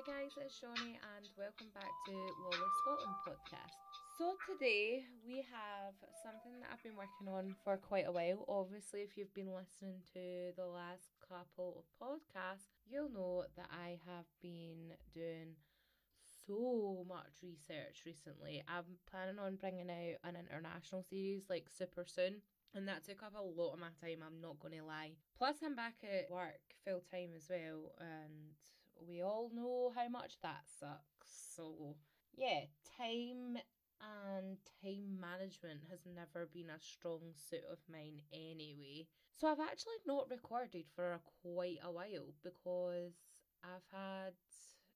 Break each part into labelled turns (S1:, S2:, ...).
S1: Hi guys, it's Shawnee and welcome back to Lolly Scotland podcast. So today we have something that I've been working on for quite a while. Obviously, if you've been listening to the last couple of podcasts, you'll know that I have been doing so much research recently. I'm planning on bringing out an international series like super soon. And that took up a lot of my time, I'm not going to lie. Plus, I'm back at work full time as well, and we all know how much that sucks. So, yeah, time and time management has never been a strong suit of mine anyway. So, I've actually not recorded for quite a while because I've had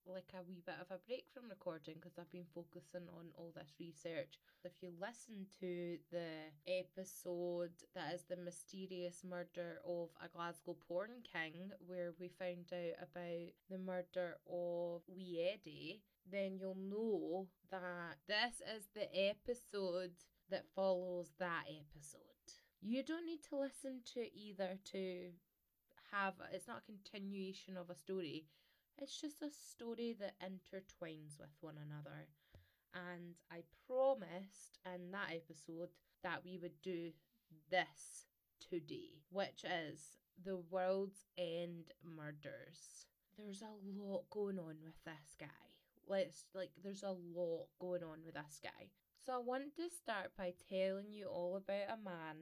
S1: like a wee bit of a break from recording because I've been focusing on all this research. If you listen to the episode that is the mysterious murder of a Glasgow porn king, where we found out about the murder of Wee Eddie, then you'll know that this is the episode that follows that episode. You don't need to listen to either to have it's not a continuation of a story it's just a story that intertwines with one another. And I promised in that episode that we would do this today, which is the World's End Murders. There's a lot going on with this guy. Let's like there's a lot going on with this guy. So I want to start by telling you all about a man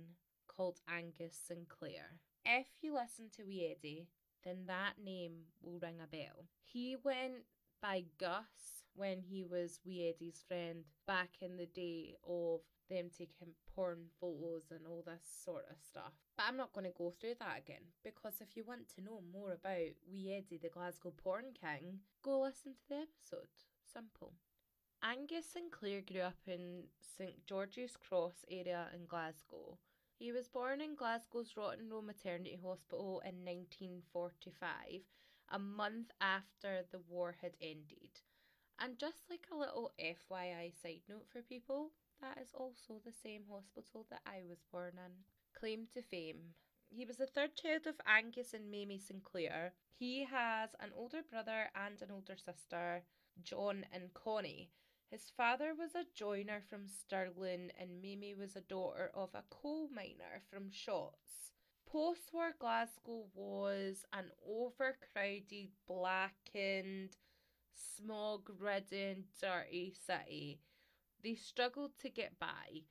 S1: called Angus Sinclair. If you listen to Wee Eddie, then that name will ring a bell. He went by Gus when he was Wee Eddie's friend back in the day of them taking porn photos and all this sort of stuff. But I'm not going to go through that again because if you want to know more about Wee Eddie, the Glasgow porn king, go listen to the episode. Simple. Angus Sinclair grew up in St George's Cross area in Glasgow. He was born in Glasgow's Rotten Row Maternity Hospital in 1945, a month after the war had ended. And just like a little FYI side note for people, that is also the same hospital that I was born in. Claim to fame. He was the third child of Angus and Mamie Sinclair. He has an older brother and an older sister, John and Connie. His father was a joiner from Stirling, and Mamie was a daughter of a coal miner from Shotts. Post war Glasgow was an overcrowded, blackened, smog ridden, dirty city. They struggled to get by.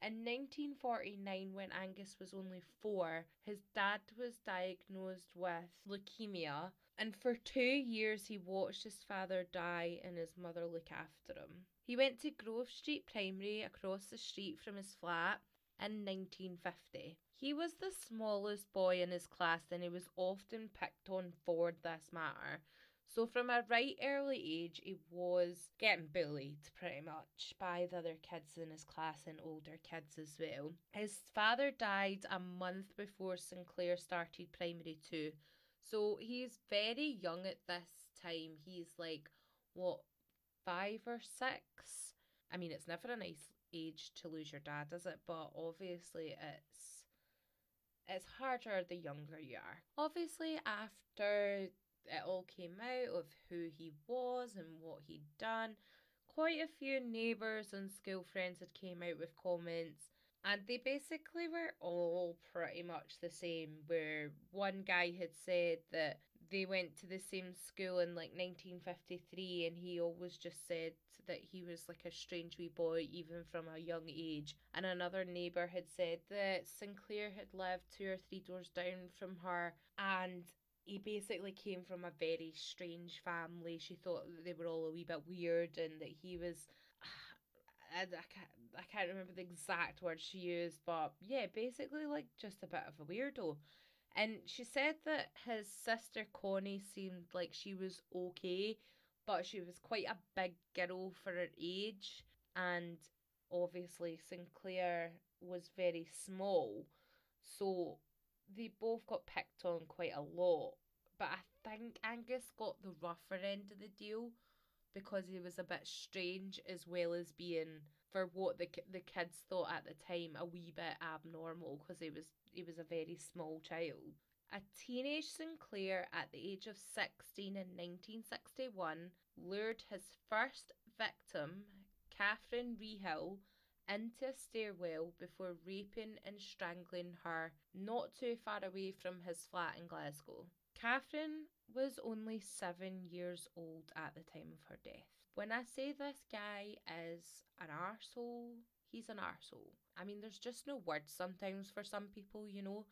S1: In 1949, when Angus was only four, his dad was diagnosed with leukemia, and for two years he watched his father die and his mother look after him. He went to Grove Street Primary across the street from his flat in 1950. He was the smallest boy in his class and he was often picked on for this matter. So from a right early age, he was getting bullied pretty much by the other kids in his class and older kids as well. His father died a month before Sinclair started primary two. So he's very young at this time. He's like, what, five or six? I mean, it's never a nice age to lose your dad, is it? But obviously, it's it's harder the younger you are. Obviously, after it all came out of who he was and what he'd done. Quite a few neighbours and school friends had came out with comments and they basically were all pretty much the same where one guy had said that they went to the same school in like 1953 and he always just said that he was like a strange wee boy even from a young age and another neighbour had said that sinclair had lived two or three doors down from her and he basically came from a very strange family. She thought that they were all a wee bit weird and that he was. I, I, can't, I can't remember the exact words she used, but yeah, basically like just a bit of a weirdo. And she said that his sister Connie seemed like she was okay, but she was quite a big girl for her age. And obviously, Sinclair was very small. So they both got picked on quite a lot, but I think Angus got the rougher end of the deal because he was a bit strange as well as being for what the the kids thought at the time a wee bit abnormal because he was he was a very small child. A teenage Sinclair at the age of 16 in 1961 lured his first victim, Catherine Reehill, into a stairwell before raping and strangling her not too far away from his flat in Glasgow. Catherine was only seven years old at the time of her death. When I say this guy is an arsehole, he's an arsehole. I mean, there's just no words sometimes for some people, you know,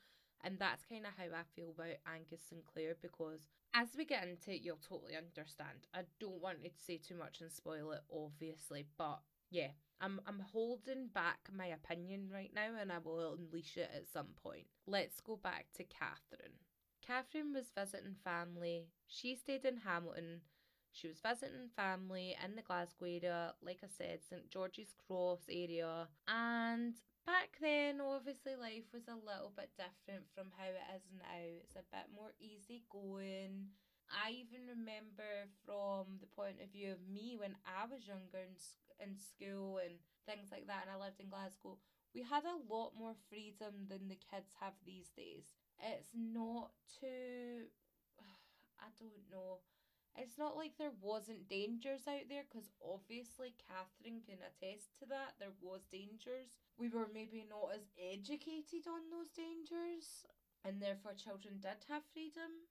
S1: and that's kind of how I feel about Angus Sinclair because as we get into it, you'll totally understand. I don't want to say too much and spoil it, obviously, but yeah, I'm I'm holding back my opinion right now and I will unleash it at some point. Let's go back to Catherine. Catherine was visiting family. She stayed in Hamilton. She was visiting family in the Glasgow area, like I said, St George's Cross area. And back then, obviously, life was a little bit different from how it is now. It's a bit more easygoing. I even remember from the point of view of me when I was younger in, in school and things like that, and I lived in Glasgow, we had a lot more freedom than the kids have these days. It's not too. I don't know. It's not like there wasn't dangers out there because obviously Catherine can attest to that. There was dangers. We were maybe not as educated on those dangers and therefore children did have freedom.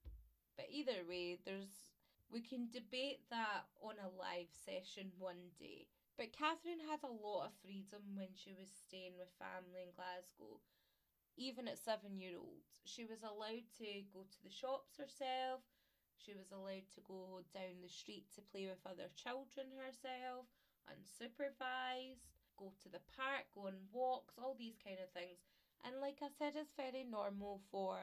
S1: But either way, there's we can debate that on a live session one day. But Catherine had a lot of freedom when she was staying with family in Glasgow. Even at seven year old, she was allowed to go to the shops herself. She was allowed to go down the street to play with other children herself, unsupervised, go to the park, go on walks, all these kind of things. And like I said, it's very normal for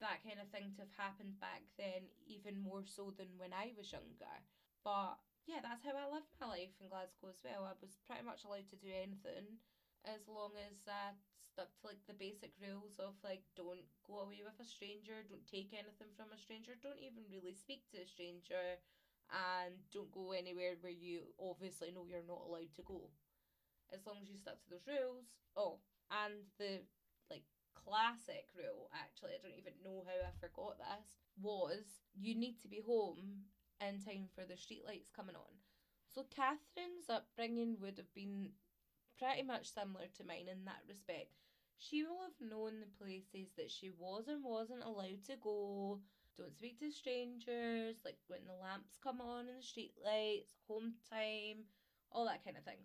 S1: that kind of thing to have happened back then, even more so than when I was younger. But yeah, that's how I lived my life in Glasgow as well. I was pretty much allowed to do anything as long as I stuck to like the basic rules of like don't go away with a stranger, don't take anything from a stranger, don't even really speak to a stranger, and don't go anywhere where you obviously know you're not allowed to go. As long as you stuck to those rules. Oh, and the like classic rule, actually, I don't even know how I forgot this, was you need to be home in time for the streetlights coming on. So Catherine's upbringing would have been pretty much similar to mine in that respect. She will have known the places that she was and wasn't allowed to go. Don't speak to strangers, like when the lamps come on in the street lights, home time, all that kind of thing.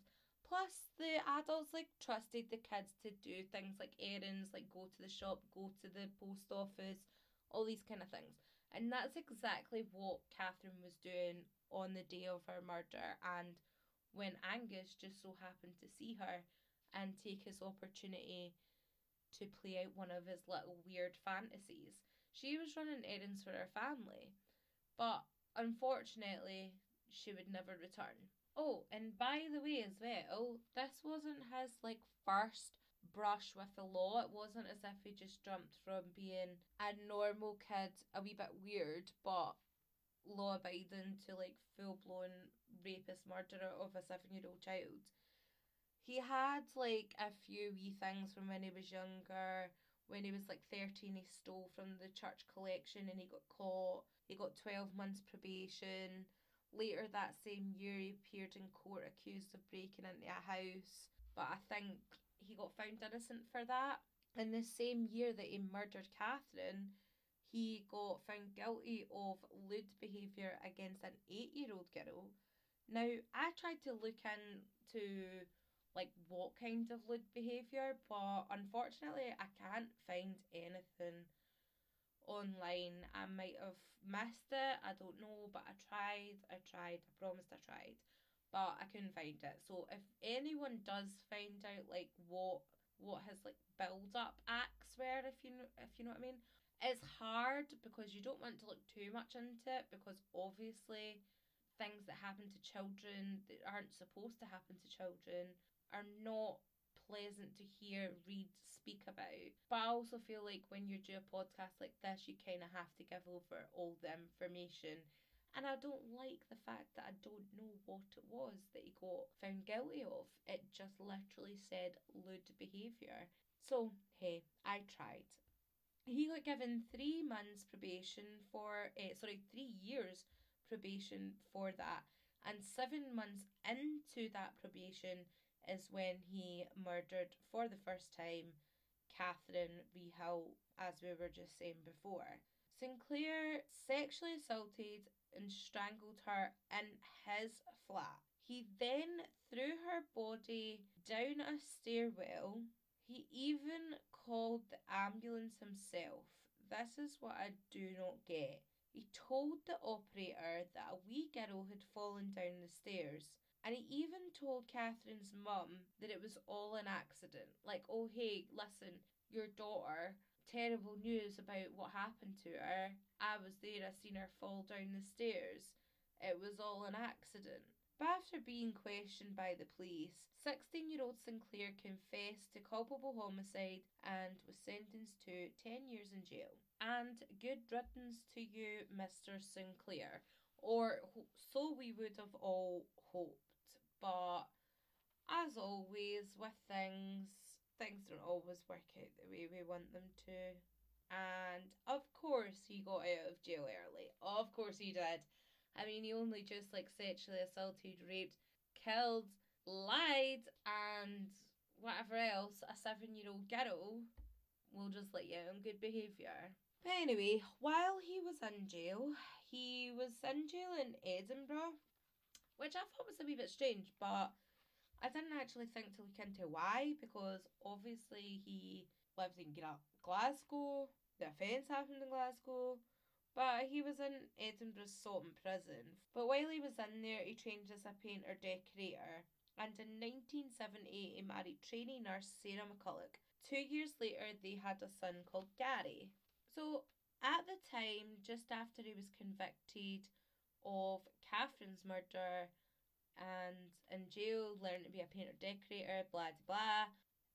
S1: Plus, the adults like trusted the kids to do things like errands, like go to the shop, go to the post office, all these kind of things. And that's exactly what Catherine was doing on the day of her murder. And when Angus just so happened to see her and take his opportunity to play out one of his little weird fantasies, she was running errands for her family. But unfortunately, she would never return. Oh, and by the way, as well, this wasn't his like first brush with the law. It wasn't as if he just jumped from being a normal kid, a wee bit weird, but law abiding to like full blown rapist murderer of a seven year old child. He had like a few wee things from when he was younger. When he was like 13, he stole from the church collection and he got caught. He got 12 months probation Later that same year, he appeared in court accused of breaking into a house, but I think he got found innocent for that. In the same year that he murdered Catherine, he got found guilty of lewd behaviour against an eight year old girl. Now, I tried to look into like what kind of lewd behaviour, but unfortunately, I can't find anything online. I might have missed it. I don't know, but I tried. I tried. I promised I tried, but I couldn't find it. So if anyone does find out like what what his like build up acts were, if you if you know what I mean, it's hard because you don't want to look too much into it because obviously things that happen to children that aren't supposed to happen to children are not pleasant to hear, read, speak about. But I also feel like when you do a podcast like this, you kind of have to give over all the information. And I don't like the fact that I don't know what it was that he got found guilty of. It just literally said lewd behaviour. So, hey, I tried. He got given three months probation for, uh, sorry, three years probation for that. And seven months into that probation is when he murdered for the first time Catherine Reehill, as we were just saying before. Sinclair sexually assaulted and strangled her in his flat. He then threw her body down a stairwell. He even called the ambulance himself. This is what I do not get. He told the operator that a wee girl had fallen down the stairs. And he even told Catherine's mum that it was all an accident. Like, oh, hey, listen, your daughter, terrible news about what happened to her. I was there, I seen her fall down the stairs. It was all an accident. But after being questioned by the police, 16 year old Sinclair confessed to culpable homicide and was sentenced to 10 years in jail. And good riddance to you, Mr. Sinclair. Or so we would have all hoped. But as always with things, things don't always work out the way we want them to. And of course, he got out of jail early. Of course, he did. I mean, he only just like sexually assaulted, raped, killed, lied, and whatever else a seven year old girl will just let you on good behaviour. But anyway, while he was in jail, he was in jail in Edinburgh which I thought was a wee bit strange, but I didn't actually think to look into why because obviously he lived in Glasgow, the offence happened in Glasgow, but he was in Edinburgh's Saughton prison. But while he was in there, he trained as a painter decorator. And in 1978, he married trainee nurse Sarah McCulloch. Two years later, they had a son called Gary. So, at the time, just after he was convicted of Catherine's murder and in jail learned to be a painter decorator, blah blah.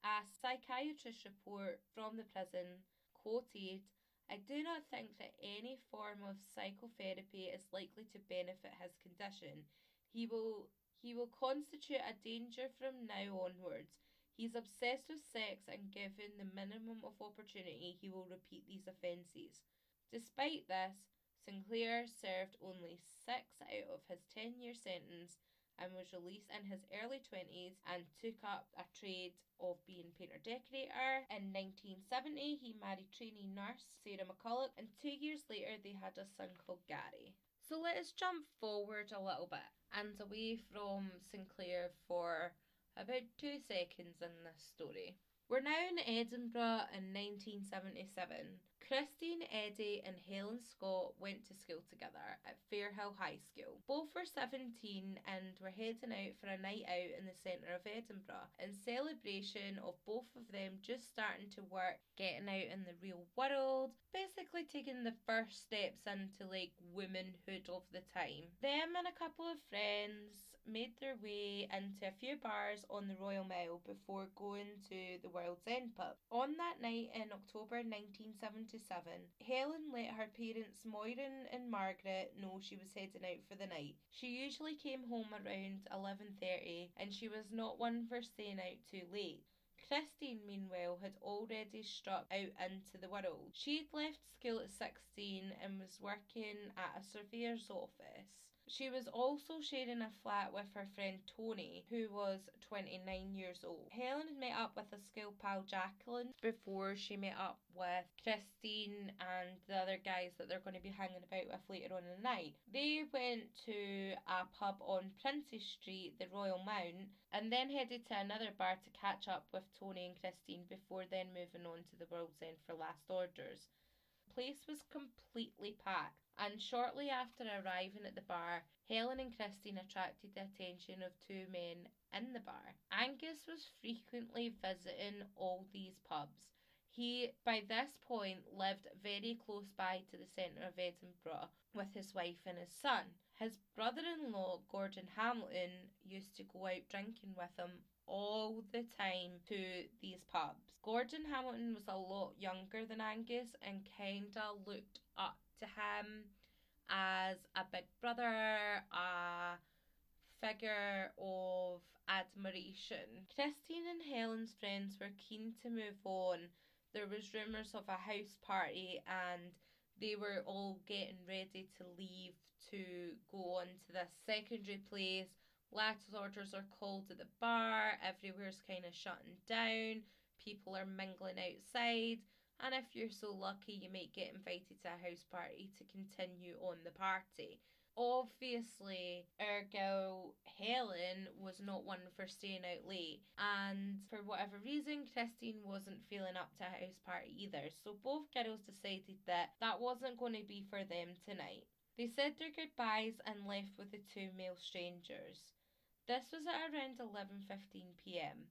S1: A psychiatrist report from the prison quoted I do not think that any form of psychotherapy is likely to benefit his condition. He will he will constitute a danger from now onwards. He's obsessed with sex and given the minimum of opportunity he will repeat these offences. Despite this, Sinclair served only six out of his 10 year sentence and was released in his early 20s and took up a trade of being painter decorator. In 1970, he married trainee nurse Sarah McCulloch, and two years later, they had a son called Gary. So let us jump forward a little bit and away from Sinclair for about two seconds in this story. We're now in Edinburgh in 1977. Christine, Eadie, and Helen Scott went to school together at Firrhill High School. Both were 17 and were heading out for a night out in the centre of Edinburgh in celebration of both of them just starting to work, getting out in the real world, basically taking the first steps into like womanhood of the time. Them and a couple of friends made their way into a few bars on the Royal Mile before going to the World's End pub. On that night in October 1977, Helen let her parents Moira and Margaret know she was heading out for the night. She usually came home around 11:30 and she was not one for staying out too late. Christine, meanwhile, had already struck out into the world. She'd left school at 16 and was working at a surveyor's office. She was also sharing a flat with her friend Tony, who was 29 years old. Helen had met up with a school pal Jacqueline before she met up with Christine and the other guys that they're going to be hanging about with later on in the night. They went to a pub on Princes Street, the Royal Mount, and then headed to another bar to catch up with Tony and Christine before then moving on to the World's End for last orders. Place was completely packed and shortly after arriving at the bar, Helen and Christine attracted the attention of two men in the bar. Angus was frequently visiting all these pubs. He, by this point, lived very close by to the centre of Edinburgh with his wife and his son. His brother in law, Gordon Hamilton, used to go out drinking with him all the time to these pubs. Gordon Hamilton was a lot younger than Angus and kinda looked up to him as a big brother, a figure of admiration. Christine and Helen's friends were keen to move on there was rumours of a house party and they were all getting ready to leave to go on to this secondary place. Last orders are called at the bar, everywhere's kind of shutting down, people are mingling outside, and if you're so lucky, you might get invited to a house party to continue on the party obviously our girl Helen was not one for staying out late and for whatever reason Christine wasn't feeling up to a house party either so both girls decided that that wasn't going to be for them tonight. They said their goodbyes and left with the two male strangers. This was at around 11.15pm.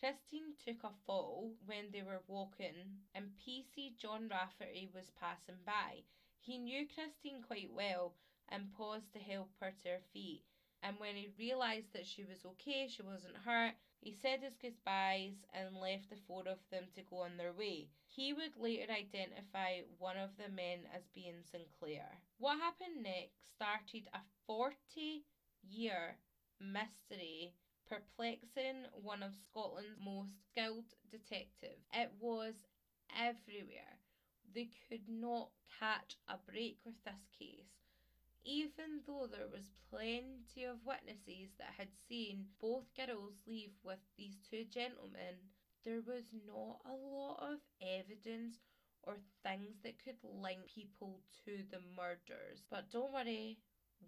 S1: Christine took a fall when they were walking and PC John Rafferty was passing by. He knew Christine quite well and paused to help her to her feet. And when he realised that she was okay, she wasn't hurt, he said his goodbyes and left the four of them to go on their way. He would later identify one of the men as being Sinclair. What happened next started a 40 year mystery perplexing one of Scotland's most skilled detectives. It was everywhere. They could not catch a break with this case even though there was plenty of witnesses that had seen both girls leave with these two gentlemen, there was not a lot of evidence or things that could link people to the murders. But don't worry,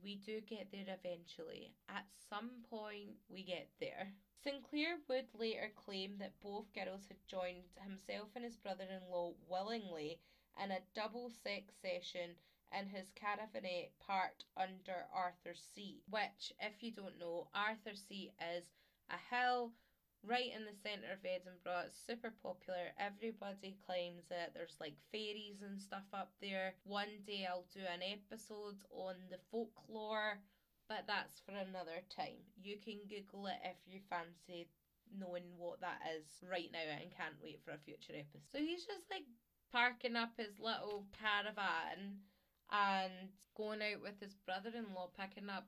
S1: we do get there eventually. At some point, we get there. Sinclair would later claim that both girls had joined himself and his brother in law willingly in a double sex session in his caravanette parked under Arthur's Seat, which, if you don't know, Arthur's Seat is a hill right in the centre of Edinburgh. It's super popular. Everybody climbs it. There's like fairies and stuff up there. One day I'll do an episode on the folklore, but that's for another time. You can Google it if you fancy knowing what that is right now and can't wait for a future episode. So he's just like parking up his little caravan and going out with his brother in law, picking up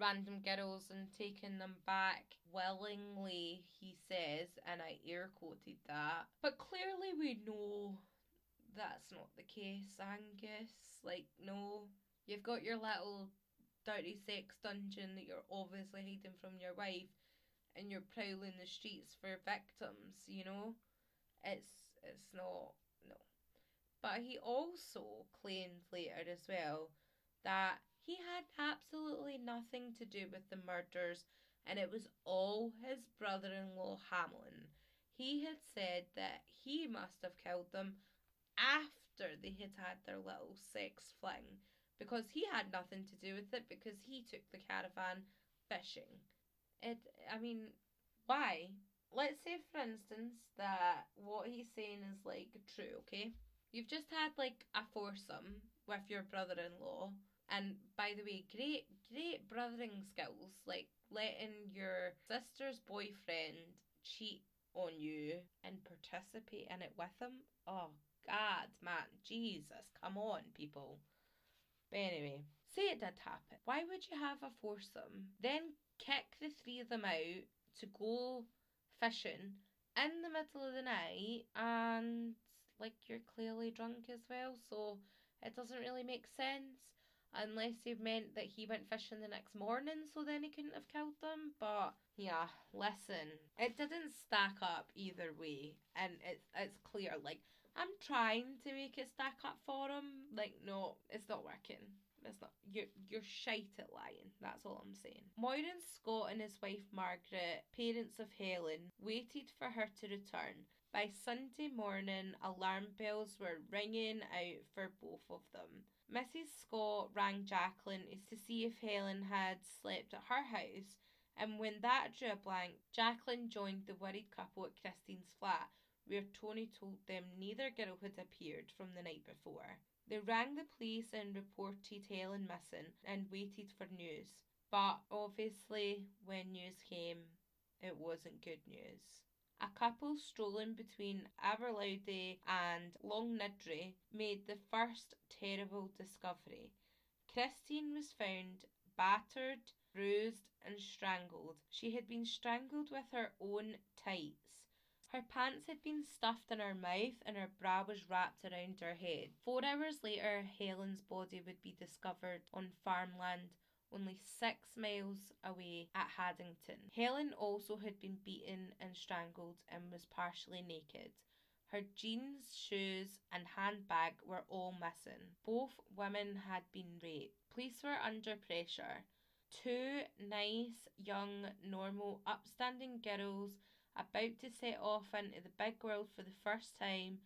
S1: random girls and taking them back willingly, he says, and I air quoted that. But clearly, we know that's not the case, Angus. Like, no, you've got your little dirty sex dungeon that you're obviously hiding from your wife, and you're prowling the streets for victims, you know? It's it's not no. but he also claimed later as well that he had absolutely nothing to do with the murders and it was all his brother in law Hamlin. He had said that he must have killed them after they had had their little sex fling because he had nothing to do with it because he took the caravan fishing. It, I mean, why? Let's say, for instance, that what he's saying is like true, okay? You've just had like a foursome with your brother in law. And by the way, great, great brothering skills. Like letting your sister's boyfriend cheat on you and participate in it with him. Oh, God, man. Jesus, come on, people. But anyway, say it did happen. Why would you have a foursome? Then kick the three of them out to go fishing in the middle of the night and like you're clearly drunk as well, so it doesn't really make sense unless you've meant that he went fishing the next morning so then he couldn't have killed them. But yeah, listen, it didn't stack up either way, and it's it's clear. Like I'm trying to make it stack up for him. Like no, it's not working. It's not. You're you're shite at lying. That's all I'm saying. Morain Scott and his wife Margaret, parents of Helen, waited for her to return by Sunday morning, alarm bells were ringing out for both of them. Mrs. Scott rang Jacqueline to see if Helen had slept at her house, and when that drew a blank, Jacqueline joined the worried couple at Christine's flat, where Tony told them neither girl had appeared from the night before. They rang the police and reported Helen missing and waited for news. But obviously, when news came, it wasn't good news. A couple strolling between Aberlady and Longniddry made the first terrible discovery. Christine was found battered, bruised, and strangled. She had been strangled with her own tights. Her pants had been stuffed in her mouth and her bra was wrapped around her head. Four hours later, Helen's body would be discovered on farmland only six miles away at Haddington. Helen also had been beaten and strangled and was partially naked. Her jeans, shoes, and handbag were all missing. Both women had been raped. Police were under pressure. Two nice, young, normal, upstanding girls about to set off into the big world for the first time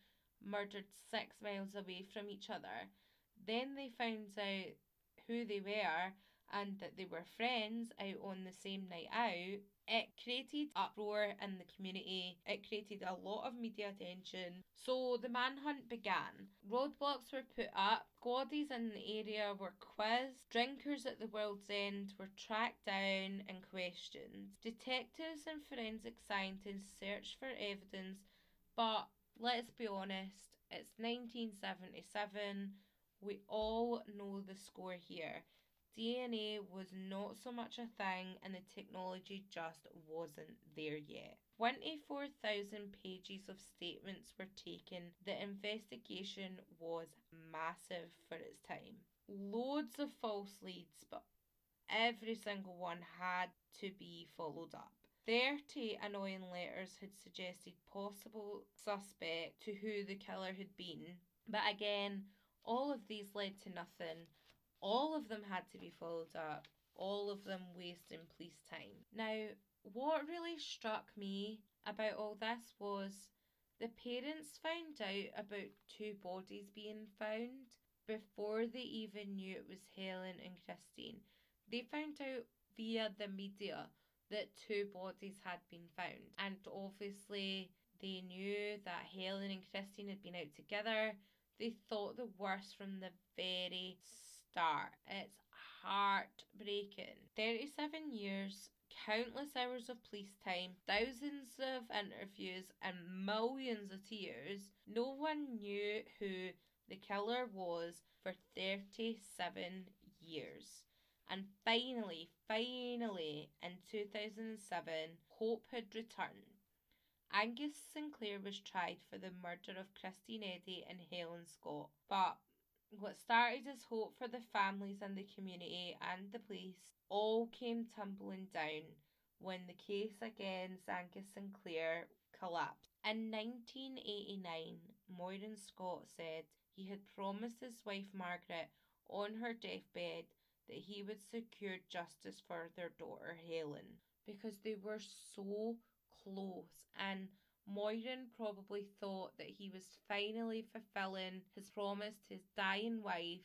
S1: murdered six miles away from each other. Then they found out who they were and that they were friends out on the same night out, it created uproar in the community. It created a lot of media attention. So the manhunt began. Roadblocks were put up, squaddies in the area were quizzed, drinkers at the world's end were tracked down and questioned. Detectives and forensic scientists searched for evidence, but let's be honest, it's 1977. We all know the score here. DNA was not so much a thing and the technology just wasn't there yet. 24,000 pages of statements were taken. The investigation was massive for its time. Loads of false leads, but every single one had to be followed up. 30 annoying letters had suggested possible suspect to who the killer had been, but again, all of these led to nothing all of them had to be followed up, all of them wasting police time. Now, what really struck me about all this was the parents found out about two bodies being found before they even knew it was Helen and Christine. They found out via the media that two bodies had been found, and obviously they knew that Helen and Christine had been out together. They thought the worst from the very start. It's heartbreaking. 37 years, countless hours of police time, thousands of interviews, and millions of tears. No one knew who the killer was for 37 years. And finally, finally, in 2007, hope had returned. Angus Sinclair was tried for the murder of Christine Eadie and Helen Scott, but what started as hope for the families and the community and the police all came tumbling down when the case against Angus Sinclair collapsed. In 1989, Morain Scott said he had promised his wife Margaret on her deathbed that he would secure justice for their daughter Helen because they were so close and Morain probably thought that he was finally fulfilling his promise to his dying wife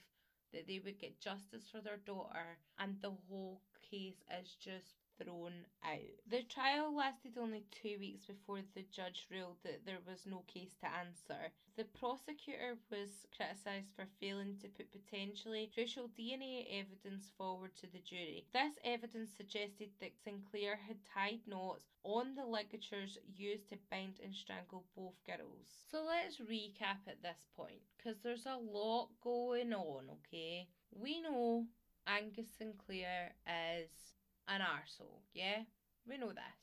S1: that they would get justice for their daughter, and the whole case is just thrown out. The trial lasted only two weeks before the judge ruled that there was no case to answer. The prosecutor was criticised for failing to put potentially crucial DNA evidence forward to the jury. This evidence suggested that Sinclair had tied knots on the ligatures used to bind and strangle both girls. So let's recap at this point, because there's a lot going on, okay? We know Angus Sinclair is an arsehole, yeah? We know this.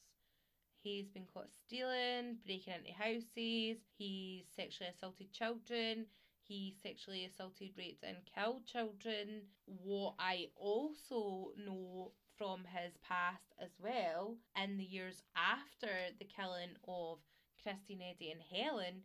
S1: He's been caught stealing, breaking into houses, he's sexually assaulted children, he sexually assaulted, raped, and killed children. What I also know from his past as well, in the years after the killing of Christine Eadie and Helen,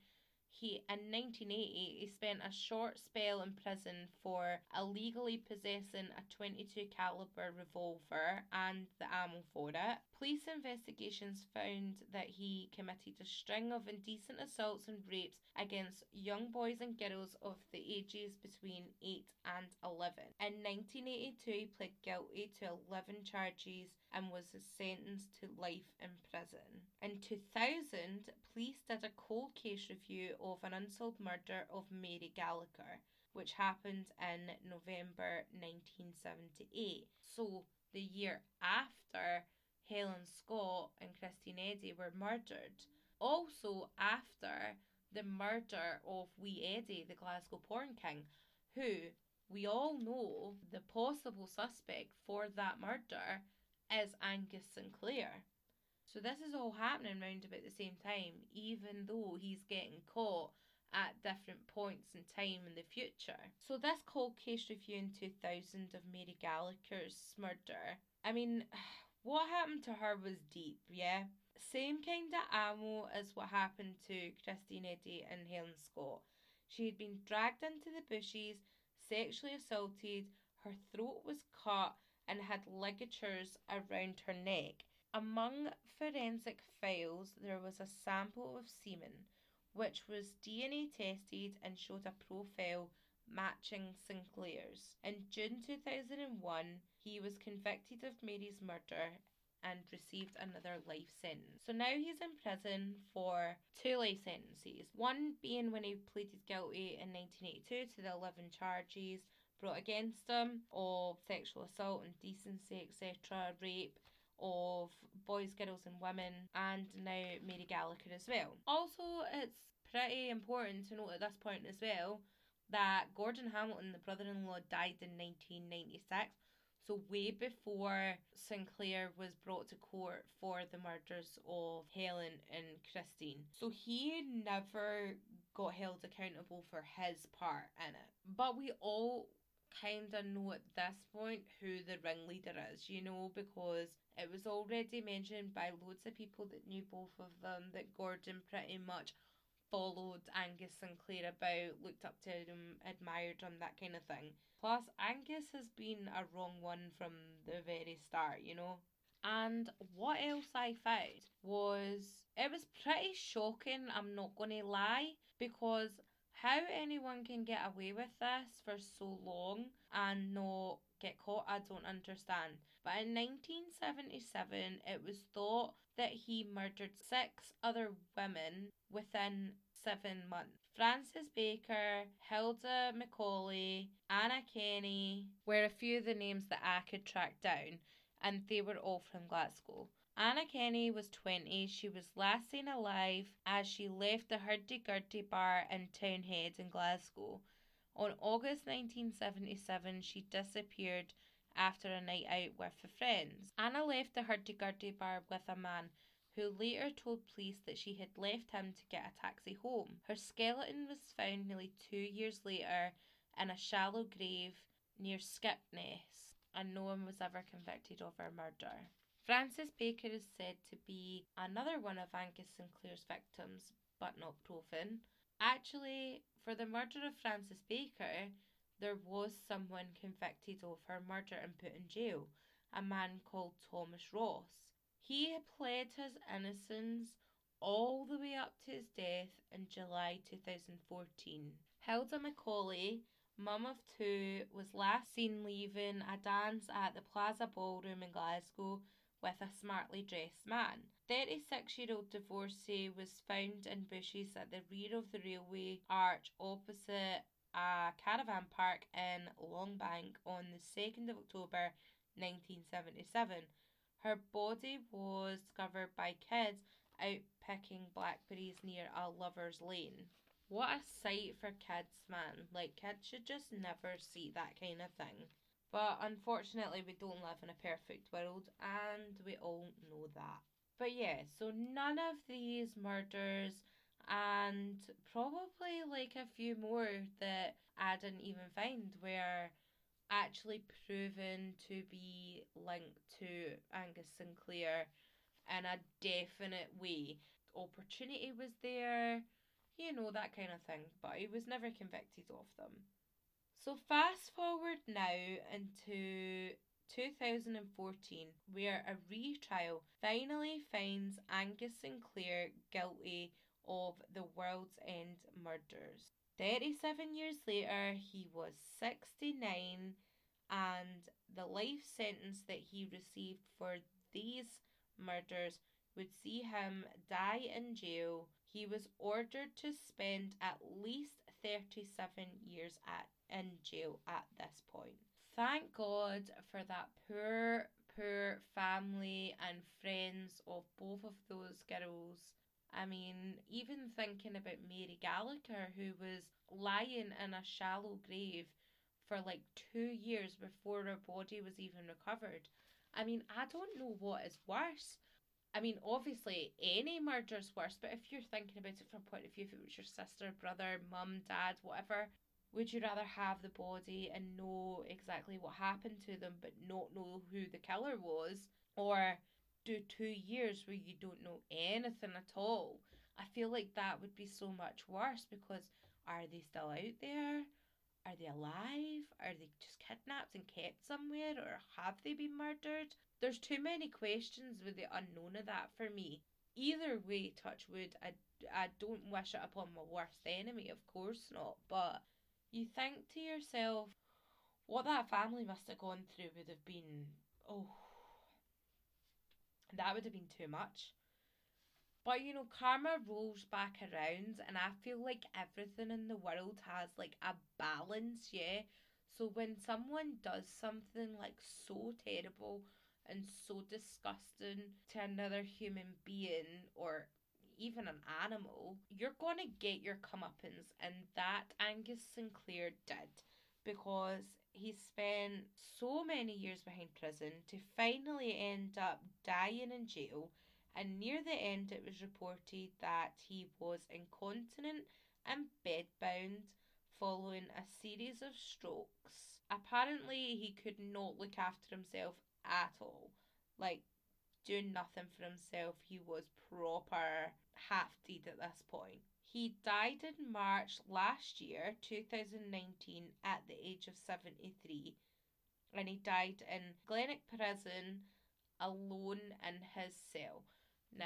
S1: he in 1980 he spent a short spell in prison for illegally possessing a 22 caliber revolver and the ammo for it. Police investigations found that he committed a string of indecent assaults and rapes against young boys and girls of the ages between 8 and 11. In 1982 he pled guilty to 11 charges and was sentenced to life in prison. In 2000, police did a cold case review of an unsolved murder of Mary Gallacher, which happened in November 1978. So, the year after Helen Scott and Christine Eadie were murdered. Also, after the murder of Wee Eddie, the Glasgow porn king, who we all know the possible suspect for that murder is Angus Sinclair. So this is all happening round about the same time, even though he's getting caught at different points in time in the future. So this cold case review in 2000 of Mary Gallacher's murder, I mean, what happened to her was deep, yeah? Same kind of ammo as what happened to Christine Eadie and Helen Scott. She had been dragged into the bushes, sexually assaulted, her throat was cut, and had ligatures around her neck. Among forensic files, there was a sample of semen, which was DNA tested and showed a profile matching Sinclair's. In June 2001, he was convicted of Mary's murder and received another life sentence. So now he's in prison for two life sentences. One being when he pleaded guilty in 1982 to the 11 charges brought against him of sexual assault, and indecency, etc., rape of boys, girls, and women, and now Mary Gallacher as well. Also, it's pretty important to note at this point as well that Gordon Hamilton, the brother in law, died in 1996. So, way before Sinclair was brought to court for the murders of Helen and Christine. So, he never got held accountable for his part in it. But we all kind of know at this point who the ringleader is, you know, because it was already mentioned by loads of people that knew both of them that Gordon pretty much followed Angus Sinclair about, looked up to him, admired him, that kind of thing. Plus, Angus has been a wrong one from the very start, you know. And what else I found was it was pretty shocking, I'm not gonna lie, because how anyone can get away with this for so long and not get caught, I don't understand. But in 1977, it was thought that he murdered six other women within seven months. Frances Baker, Hilda Macaulay, Anna Kenny were a few of the names that I could track down, and they were all from Glasgow. Anna Kenny was 20. She was last seen alive as she left the Hurdy Gurdy bar in Townhead in Glasgow. On August 1977, she disappeared after a night out with her friends. Anna left the Hurdy Gurdy bar with a man who later told police that she had left him to get a taxi home. Her skeleton was found nearly two years later in a shallow grave near Skipness, and no one was ever convicted of her murder. Frances Baker is said to be another one of Angus Sinclair's victims, but not proven. Actually, for the murder of Frances Baker, there was someone convicted of her murder and put in jail, a man called Thomas Ross. He had pled his innocence all the way up to his death in July 2014. Hilda Macaulay, mum of two, was last seen leaving a dance at the Plaza Ballroom in Glasgow with a smartly dressed man. 36 year old divorcee was found in bushes at the rear of the railway arch opposite a caravan park in Langbank on the 2nd of October 1977. Her body was discovered by kids out picking blackberries near a lover's lane. What a sight for kids, man. Like, kids should just never see that kind of thing. But unfortunately, we don't live in a perfect world, and we all know that. But yeah, so none of these murders, and probably like a few more that I didn't even find, were actually proven to be linked to Angus Sinclair in a definite way. Opportunity was there, you know, that kind of thing, but he was never convicted of them. So fast forward now into 2014, where a retrial finally finds Angus Sinclair guilty of the World's End murders. 37 years later, he was 69, and the life sentence that he received for these murders would see him die in jail. He was ordered to spend at least 37 years at in jail at this point. Thank God for that poor, poor family and friends of both of those girls. I mean, even thinking about Mary Gallacher, who was lying in a shallow grave for like two years before her body was even recovered. I mean, I don't know what is worse I mean, obviously, any murder's worse, but if you're thinking about it from a point of view, if it was your sister, brother, mum, dad, whatever, would you rather have the body and know exactly what happened to them, but not know who the killer was? Or do two years where you don't know anything at all? I feel like that would be so much worse because are they still out there? Are they alive? Are they just kidnapped and kept somewhere? Or have they been murdered? There's too many questions with the unknown of that for me. Either way, touch wood, I, I don't wish it upon my worst enemy, of course not. But you think to yourself, what that family must have gone through would have been, oh, that would have been too much. But you know, karma rolls back around, and I feel like everything in the world has like a balance, yeah. So when someone does something like so terrible and so disgusting to another human being or even an animal, you're gonna get your comeuppance, and that Angus Sinclair did because he spent so many years behind prison to finally end up dying in jail. And near the end, it was reported that he was incontinent and bedbound following a series of strokes. Apparently, he could not look after himself at all. Like, doing nothing for himself. He was proper half dead at this point. He died in March last year, 2019, at the age of 73, and he died in Glenochil Prison alone in his cell. Now,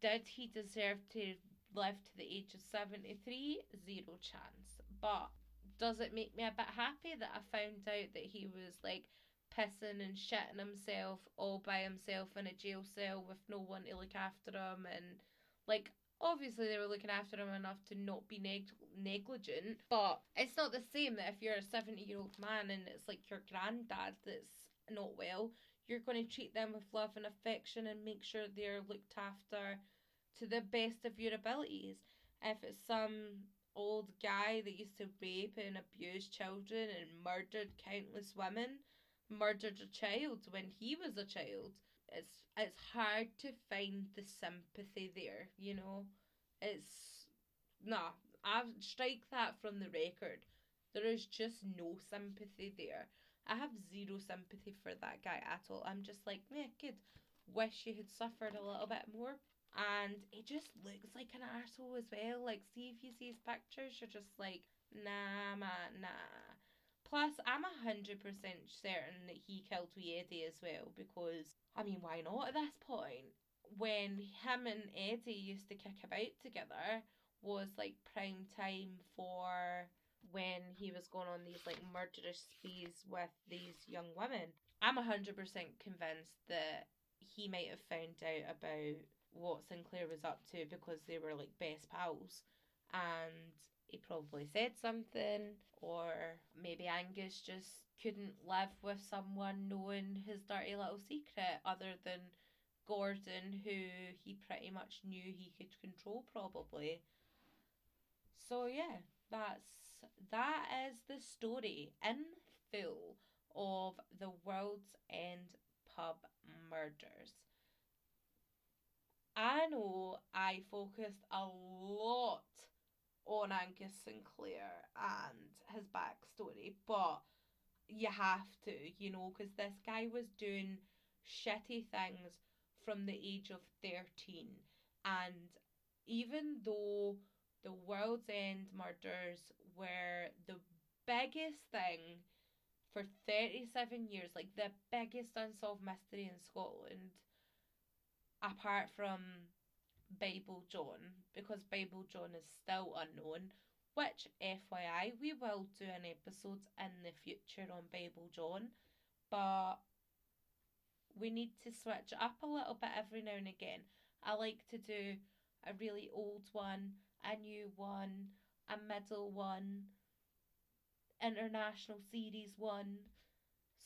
S1: did he deserve to live to the age of 73? Zero chance. But does it make me a bit happy that I found out that he was like pissing and shitting himself all by himself in a jail cell with no one to look after him and like obviously they were looking after him enough to not be neg- negligent but it's not the same that if you're a 70 year old man and it's like your granddad that's not well you're going to treat them with love and affection and make sure they're looked after to the best of your abilities. If it's some old guy that used to rape and abuse children and murdered countless women murdered a child when he was a child it's it's hard to find the sympathy there, you know. It's nah, I strike that from the record. There is just no sympathy there. I have zero sympathy for that guy at all. I'm just like, yeah, kid, wish you had suffered a little bit more. And he just looks like an asshole as well. Like, see if you see his pictures, you're just like, nah, man, nah. Plus, I'm a hundred percent certain that he killed Eddie as well because I mean, why not at this point? When him and Eddie used to kick about together was like prime time for when he was going on these like murderous sprees with these young women. I'm a hundred percent convinced that he might have found out about what Sinclair was up to because they were like best pals and he probably said something or maybe Angus just couldn't live with someone knowing his dirty little secret other than Gordon, who he pretty much knew he could control probably. So yeah, that's that is the story in full of the World's End pub murders. I know I focused a lot on Angus Sinclair and his backstory, but you have to, you know, because this guy was doing shitty things from the age of 13. And even though the World's End murders were the biggest thing for 37 years, like the biggest unsolved mystery in Scotland, apart from Bible John, because Bible John is still unknown, which, FYI, we will do an episode in the future on Bible John, but we need to switch up a little bit every now and again. I like to do a really old one, a new one, a middle one, international series one.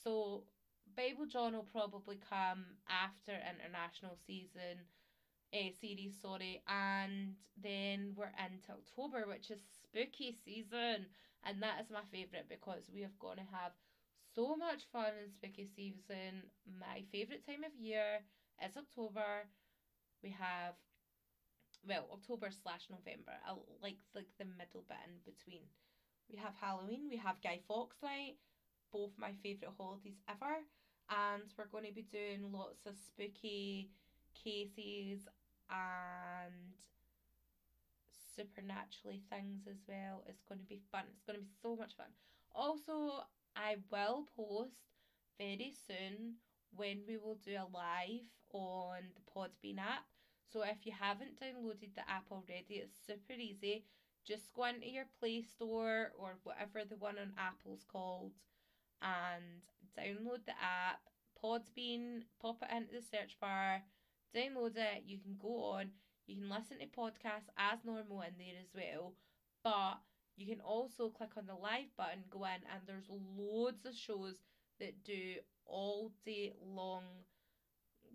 S1: So Bible John will probably come after international season uh, series, sorry, and then we're into October, which is spooky season, and that is my favourite because we are going to have so much fun in spooky season. My favourite time of year It's October. We have well October slash November. I like like the middle bit in between. We have Halloween. We have Guy Fawkes night. Both my favourite holidays ever. And we're going to be doing lots of spooky cases and supernaturally things as well. It's going to be fun. It's going to be so much fun. Also, I will post very soon when we will do a live on the Podbean app. So if you haven't downloaded the app already, it's super easy. Just go into your Play Store or whatever the one on Apple's called and download the app. Podbean, pop it into the search bar, download it. You can go on, you can listen to podcasts as normal in there as well. But you can also click on the live button, go in, and there's loads of shows that do all day long.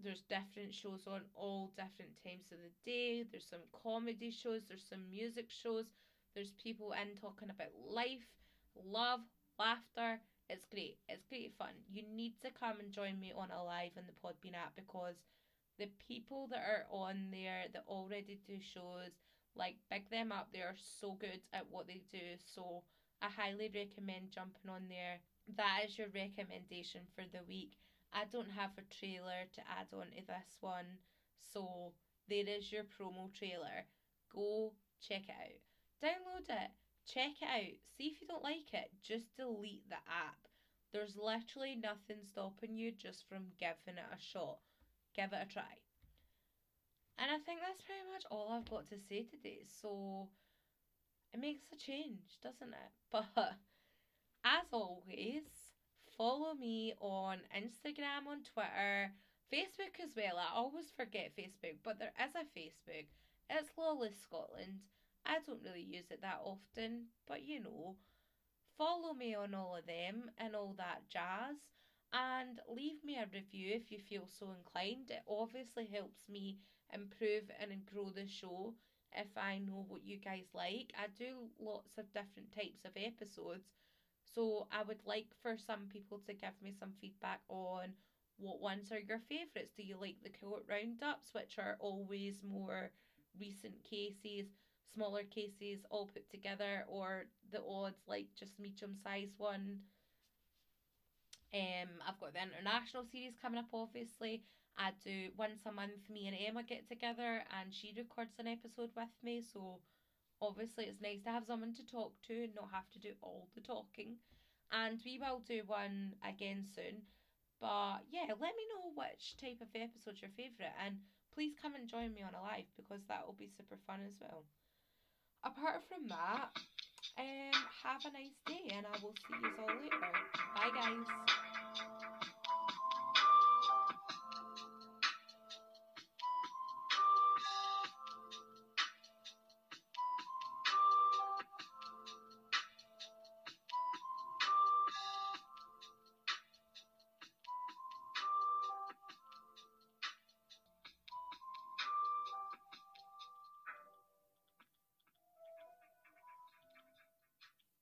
S1: There's different shows on all different times of the day. There's some comedy shows, there's some music shows, there's people in talking about life, love, laughter. It's great. It's great fun. You need to come and join me on a live in the Podbean app because the people that are on there that already do shows, like big them up, they are so good at what they do. So I highly recommend jumping on there that is your recommendation for the week. I don't have a trailer to add on to this one, so there is your promo trailer. Go check it out. Download it, check it out. See if you don't like it, just delete the app. There's literally nothing stopping you just from giving it a shot. Give it a try. And I think that's pretty much all I've got to say today. So it makes a change, doesn't it? But as always, follow me on Instagram, on Twitter, Facebook as well. I always forget Facebook, but there is a Facebook. It's Lawless Scotland. I don't really use it that often, but you know, follow me on all of them and all that jazz. And leave me a review if you feel so inclined. It obviously helps me improve and grow the show if I know what you guys like. I do lots of different types of episodes so I would like for some people to give me some feedback on what ones are your favourites. Do you like the court roundups, which are always more recent cases, smaller cases all put together, or the odds like just medium sized one? Um, I've got the international series coming up, obviously. I do once a month, me and Emma get together and she records an episode with me. So obviously it's nice to have someone to talk to and not have to do all the talking. And we will do one again soon. But yeah, let me know which type of episode's your favourite and please come and join me on a live because that will be super fun as well. Apart from that, um, have a nice day and I will see you all later. Bye guys.